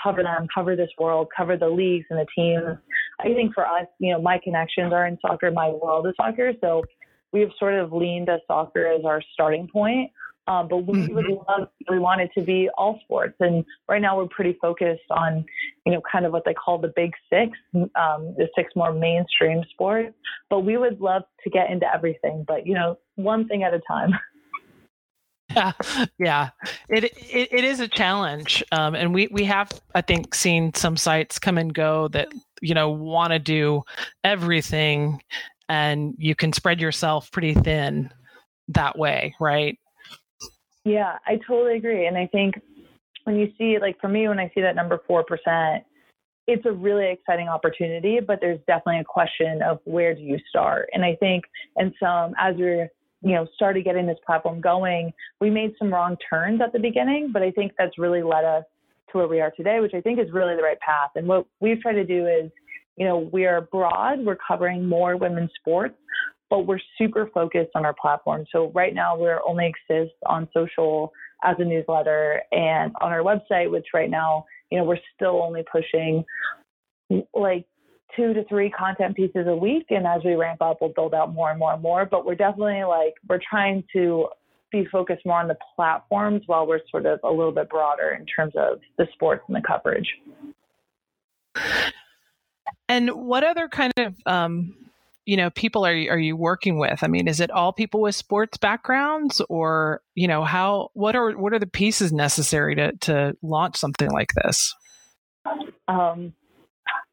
cover them, cover this world, cover the leagues and the teams. I think for us, you know, my connections are in soccer, my world is soccer. So we've sort of leaned to soccer as our starting point. Um, but we would mm-hmm. love, we want it to be all sports. And right now we're pretty focused on, you know, kind of what they call the big six, um, the six more mainstream sports. But we would love to get into everything, but, you know, one thing at a time. yeah, yeah. It, it it is a challenge, um, and we we have I think seen some sites come and go that you know want to do everything, and you can spread yourself pretty thin that way, right? Yeah, I totally agree, and I think when you see like for me when I see that number four percent it's a really exciting opportunity, but there's definitely a question of where do you start? And I think, and some as we're you know started getting this platform going, we made some wrong turns at the beginning, but I think that's really led us to where we are today, which I think is really the right path. And what we've tried to do is, you know, we are broad, we're covering more women's sports, but we're super focused on our platform. So right now we're only exist on social as a newsletter and on our website, which right now you know, we're still only pushing like two to three content pieces a week. And as we ramp up, we'll build out more and more and more. But we're definitely like, we're trying to be focused more on the platforms while we're sort of a little bit broader in terms of the sports and the coverage. And what other kind of um, you know people are are you working with? I mean is it all people with sports backgrounds or you know how what are what are the pieces necessary to to launch something like this? Um,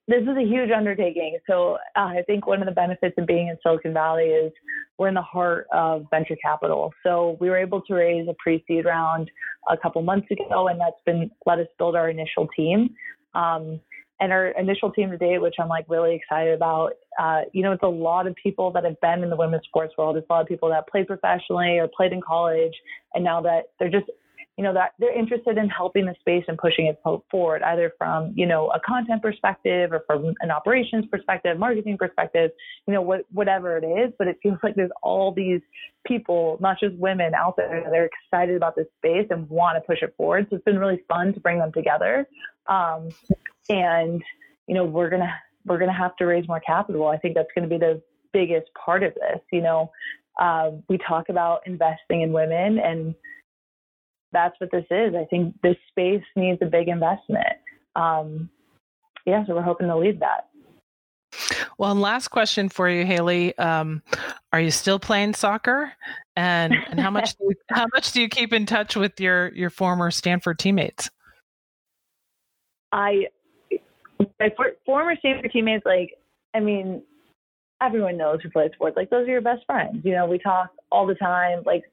this is a huge undertaking. So uh, i think one of the benefits of being in silicon valley is we're in the heart of venture capital. So we were able to raise a pre-seed round a couple months ago and that's been let us build our initial team. Um, and our initial team to date, which I'm like really excited about. Uh, you know, it's a lot of people that have been in the women's sports world. It's a lot of people that played professionally or played in college, and now that they're just, you know, that they're interested in helping the space and pushing it forward, either from you know a content perspective or from an operations perspective, marketing perspective, you know, what, whatever it is. But it feels like there's all these people, not just women, out there that are excited about this space and want to push it forward. So it's been really fun to bring them together. Um, and you know we're gonna we're gonna have to raise more capital. I think that's going to be the biggest part of this. You know, uh, we talk about investing in women, and that's what this is. I think this space needs a big investment. Um, yeah, so we're hoping to lead that. Well, and last question for you, Haley. Um, are you still playing soccer? And and how much do you, how much do you keep in touch with your your former Stanford teammates? I my for, former Stanford teammates, like, I mean, everyone knows who plays sports. Like, those are your best friends. You know, we talk all the time. Like,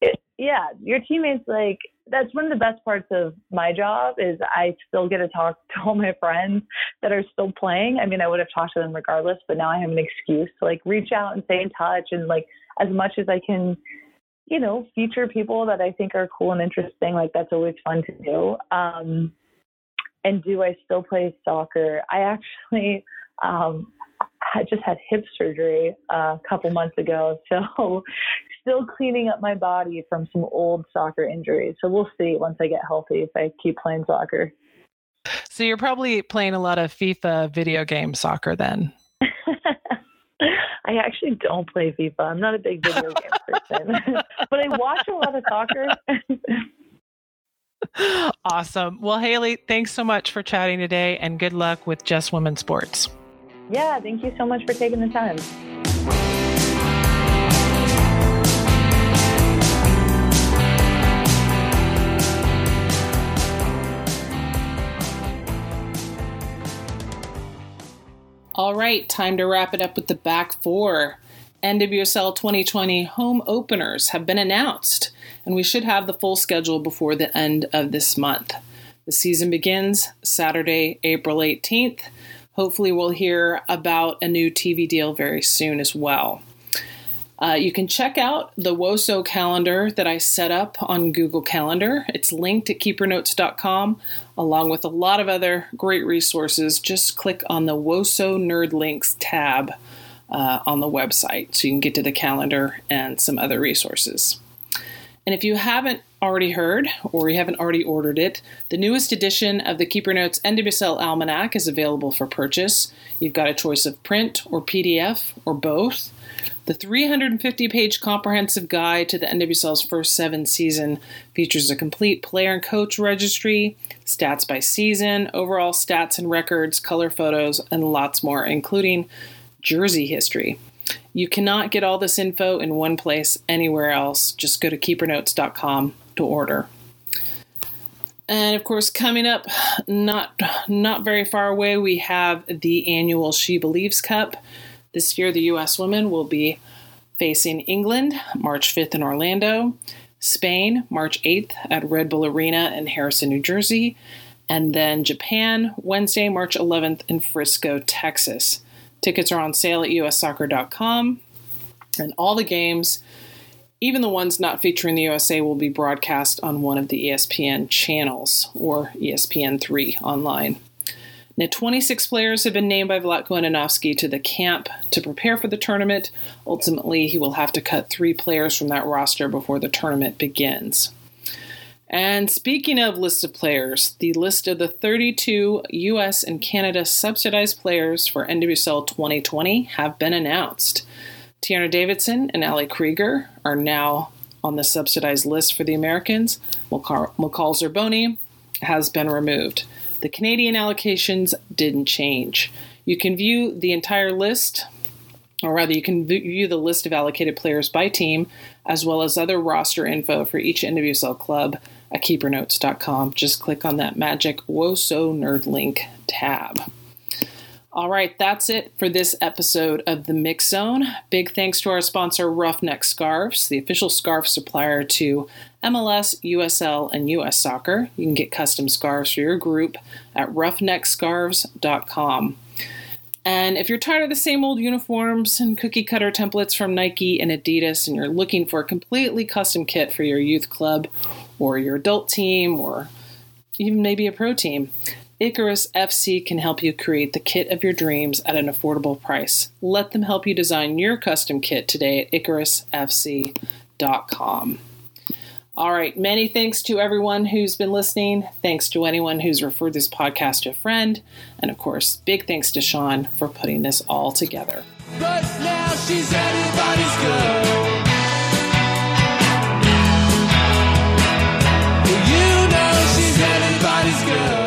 it, yeah, your teammates, like, that's one of the best parts of my job is I still get to talk to all my friends that are still playing. I mean, I would have talked to them regardless, but now I have an excuse to like reach out and stay in touch and like as much as I can, you know, feature people that I think are cool and interesting. Like that's always fun to do. Um, and do I still play soccer? I actually um, I just had hip surgery a couple months ago, so still cleaning up my body from some old soccer injuries. So we'll see once I get healthy if I keep playing soccer. So you're probably playing a lot of FIFA video game soccer then. I actually don't play FIFA. I'm not a big video game person, but I watch a lot of soccer. awesome. Well, Haley, thanks so much for chatting today and good luck with Just Women Sports. Yeah, thank you so much for taking the time. All right, time to wrap it up with the back four. NWSL 2020 home openers have been announced, and we should have the full schedule before the end of this month. The season begins Saturday, April 18th. Hopefully, we'll hear about a new TV deal very soon as well. Uh, you can check out the WOSO calendar that I set up on Google Calendar. It's linked at keepernotes.com, along with a lot of other great resources. Just click on the WOSO Nerd Links tab uh, on the website so you can get to the calendar and some other resources. And if you haven't already heard or you haven't already ordered it, the newest edition of the Keeper Notes NWSL Almanac is available for purchase. You've got a choice of print or PDF or both. The 350 page comprehensive guide to the NWSL's first seven season features a complete player and coach registry, stats by season, overall stats and records, color photos, and lots more, including jersey history. You cannot get all this info in one place anywhere else. Just go to keepernotes.com to order. And of course, coming up, not not very far away, we have the annual She Believes Cup. This year, the U.S. women will be facing England March 5th in Orlando, Spain March 8th at Red Bull Arena in Harrison, New Jersey, and then Japan Wednesday, March 11th in Frisco, Texas. Tickets are on sale at ussoccer.com, and all the games even the ones not featuring the USA will be broadcast on one of the ESPN channels or ESPN3 online. Now, 26 players have been named by Vlatko Andonovski to the camp to prepare for the tournament. Ultimately, he will have to cut three players from that roster before the tournament begins. And speaking of list of players, the list of the 32 US and Canada subsidized players for NWSL 2020 have been announced. Tierna Davidson and Ali Krieger are now on the subsidized list for the Americans. McCall Zerboni has been removed. The Canadian allocations didn't change. You can view the entire list, or rather, you can view the list of allocated players by team, as well as other roster info for each NWSL club at keepernotes.com. Just click on that magic WOSO Nerd Link tab. All right, that's it for this episode of the Mixxed Zone. Big thanks to our sponsor, Ruffneck Scarves, the official scarf supplier to MLS, USL, and US Soccer. You can get custom scarves for your group at ruffneckscarves.com. And if you're tired of the same old uniforms and cookie cutter templates from Nike and Adidas, and you're looking for a completely custom kit for your youth club or your adult team or even maybe a pro team, Icarus FC can help you create the kit of your dreams at an affordable price. Let them help you design your custom kit today at IcarusFC.com. All right, many thanks to everyone who's been listening. Thanks to anyone who's referred this podcast to a friend. And of course, big thanks to Sean for putting this all together. Let's go.